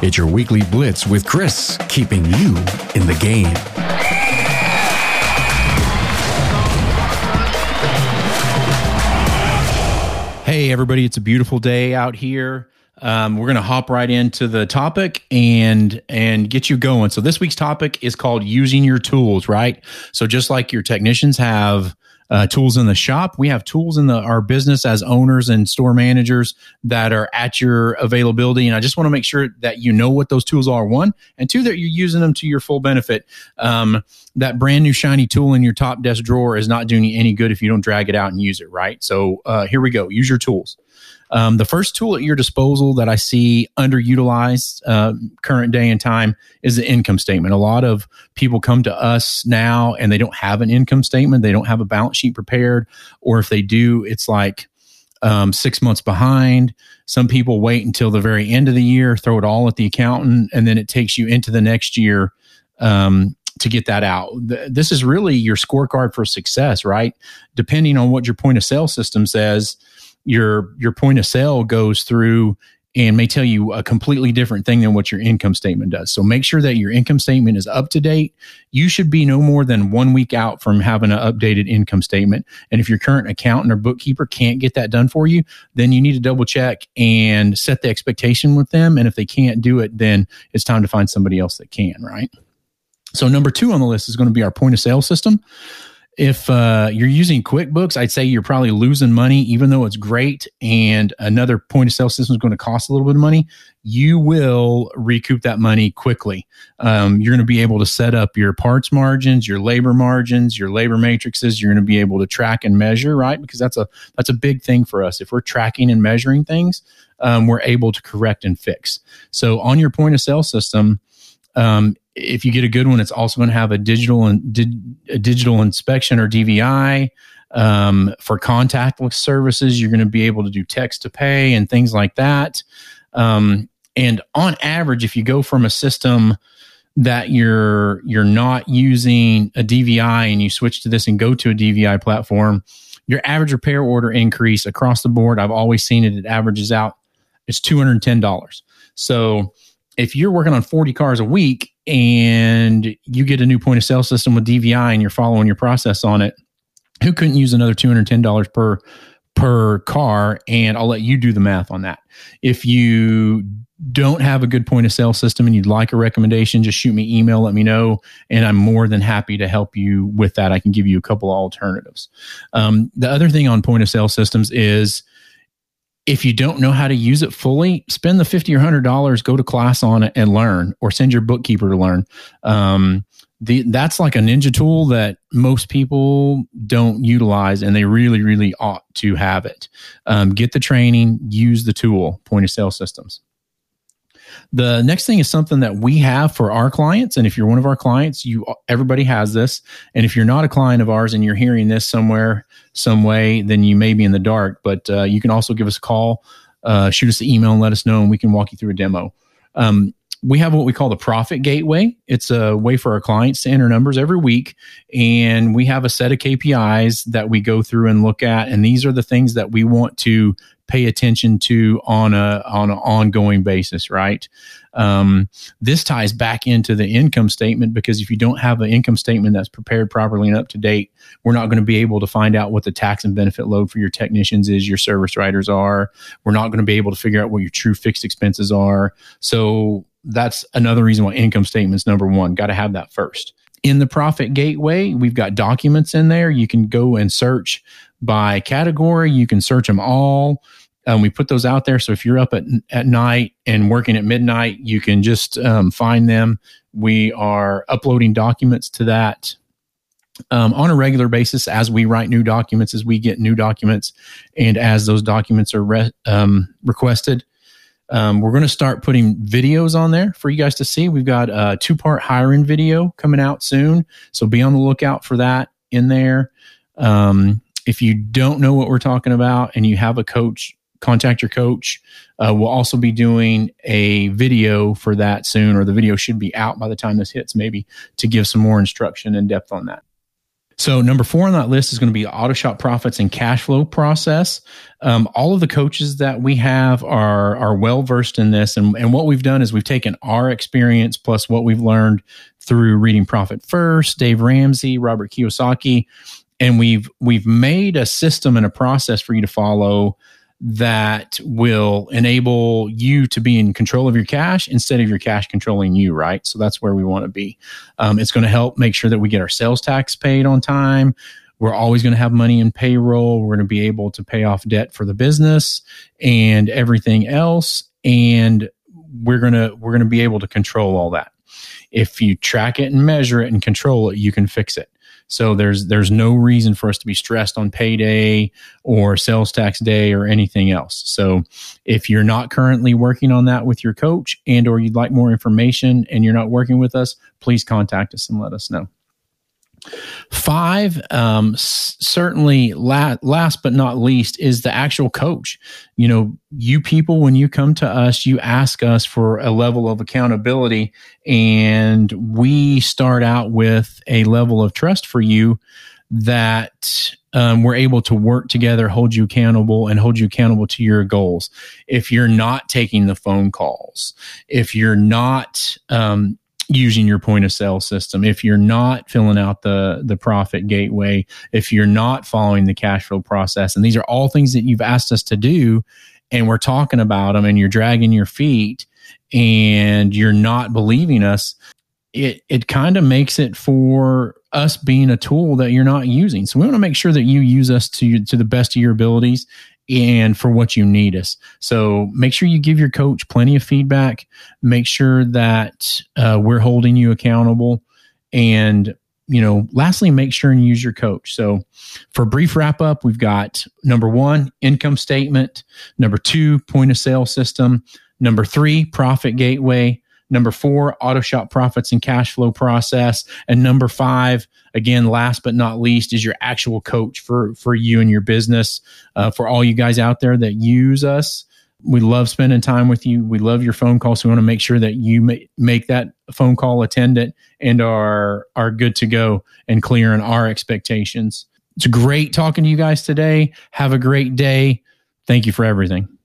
It's your weekly blitz with Chris, keeping you in the game. Hey, everybody, it's a beautiful day out here. Um, we're going to hop right into the topic and and get you going. So this week's topic is called using your tools, right? So just like your technicians have uh, tools in the shop. We have tools in the, our business as owners and store managers that are at your availability. And I just want to make sure that you know what those tools are. One and two, that you're using them to your full benefit. Um, that brand new shiny tool in your top desk drawer is not doing you any good if you don't drag it out and use it. Right. So uh, here we go. Use your tools. Um, the first tool at your disposal that I see underutilized uh, current day and time is the income statement. A lot of people come to us now and they don't have an income statement, they don't have a balance sheet prepared, or if they do, it's like um, six months behind. Some people wait until the very end of the year, throw it all at the accountant, and then it takes you into the next year um, to get that out. This is really your scorecard for success, right? Depending on what your point of sale system says your your point of sale goes through and may tell you a completely different thing than what your income statement does. So make sure that your income statement is up to date. You should be no more than one week out from having an updated income statement. And if your current accountant or bookkeeper can't get that done for you, then you need to double check and set the expectation with them. And if they can't do it, then it's time to find somebody else that can, right? So number two on the list is going to be our point of sale system if uh, you're using QuickBooks, I'd say you're probably losing money, even though it's great. And another point of sale system is going to cost a little bit of money. You will recoup that money quickly. Um, you're going to be able to set up your parts margins, your labor margins, your labor matrices. You're going to be able to track and measure, right? Because that's a that's a big thing for us. If we're tracking and measuring things, um, we're able to correct and fix. So on your point of sale system, um, if you get a good one, it's also going to have a digital and di- a digital inspection or DVI. Um, for contactless services, you're going to be able to do text to pay and things like that. Um, and on average, if you go from a system that you're you're not using a DVI and you switch to this and go to a DVI platform, your average repair order increase across the board, I've always seen it. It averages out. It's two hundred ten dollars. So if you're working on 40 cars a week and you get a new point of sale system with DVI and you're following your process on it, who couldn't use another $210 per per car and I'll let you do the math on that. If you don't have a good point of sale system and you'd like a recommendation, just shoot me email, let me know, and I'm more than happy to help you with that. I can give you a couple alternatives. Um, the other thing on point of sale systems is if you don't know how to use it fully, spend the fifty or hundred dollars, go to class on it and learn, or send your bookkeeper to learn. Um, the, that's like a ninja tool that most people don't utilize, and they really, really ought to have it. Um, get the training, use the tool. Point of sale systems. The next thing is something that we have for our clients. And if you're one of our clients, you everybody has this. And if you're not a client of ours and you're hearing this somewhere, some way, then you may be in the dark. But uh, you can also give us a call, uh, shoot us an email, and let us know, and we can walk you through a demo. Um, we have what we call the profit gateway. It's a way for our clients to enter numbers every week. And we have a set of KPIs that we go through and look at. And these are the things that we want to pay attention to on a on an ongoing basis, right? Um, this ties back into the income statement because if you don't have an income statement that's prepared properly and up to date, we're not going to be able to find out what the tax and benefit load for your technicians is, your service writers are. We're not going to be able to figure out what your true fixed expenses are. So that's another reason why income statements number one. Got to have that first. In the profit gateway we've got documents in there. You can go and search by category. You can search them all. Um, we put those out there. So if you're up at, at night and working at midnight you can just um, find them. We are uploading documents to that um, on a regular basis as we write new documents as we get new documents and as those documents are re- um, requested um, we're going to start putting videos on there for you guys to see. We've got a two part hiring video coming out soon. So be on the lookout for that in there. Um, if you don't know what we're talking about and you have a coach, contact your coach. Uh, we'll also be doing a video for that soon, or the video should be out by the time this hits, maybe to give some more instruction and depth on that. So number four on that list is going to be auto shop profits and cash flow process. Um, all of the coaches that we have are are well versed in this, and and what we've done is we've taken our experience plus what we've learned through reading Profit First, Dave Ramsey, Robert Kiyosaki, and we've we've made a system and a process for you to follow that will enable you to be in control of your cash instead of your cash controlling you, right? So that's where we want to be. Um, it's going to help make sure that we get our sales tax paid on time. We're always going to have money in payroll. We're going to be able to pay off debt for the business and everything else. And we're going to, we're going to be able to control all that. If you track it and measure it and control it, you can fix it. So there's there's no reason for us to be stressed on payday or sales tax day or anything else. So if you're not currently working on that with your coach and or you'd like more information and you're not working with us, please contact us and let us know. Five, um, certainly la- last but not least, is the actual coach. You know, you people, when you come to us, you ask us for a level of accountability, and we start out with a level of trust for you that um, we're able to work together, hold you accountable, and hold you accountable to your goals. If you're not taking the phone calls, if you're not um, using your point of sale system, if you're not filling out the the profit gateway, if you're not following the cash flow process, and these are all things that you've asked us to do, and we're talking about them, and you're dragging your feet, and you're not believing us, it it kind of makes it for us being a tool that you're not using. So we want to make sure that you use us to to the best of your abilities and for what you need us. So make sure you give your coach plenty of feedback. Make sure that uh, we're holding you accountable. And, you know, lastly, make sure and use your coach. So for brief wrap up, we've got number one, income statement. Number two, point of sale system. Number three, profit gateway. Number four, auto shop profits and cash flow process. And number five, again, last but not least, is your actual coach for, for you and your business. Uh, for all you guys out there that use us, we love spending time with you. We love your phone calls. So we want to make sure that you ma- make that phone call attendant and are, are good to go and clearing our expectations. It's great talking to you guys today. Have a great day. Thank you for everything.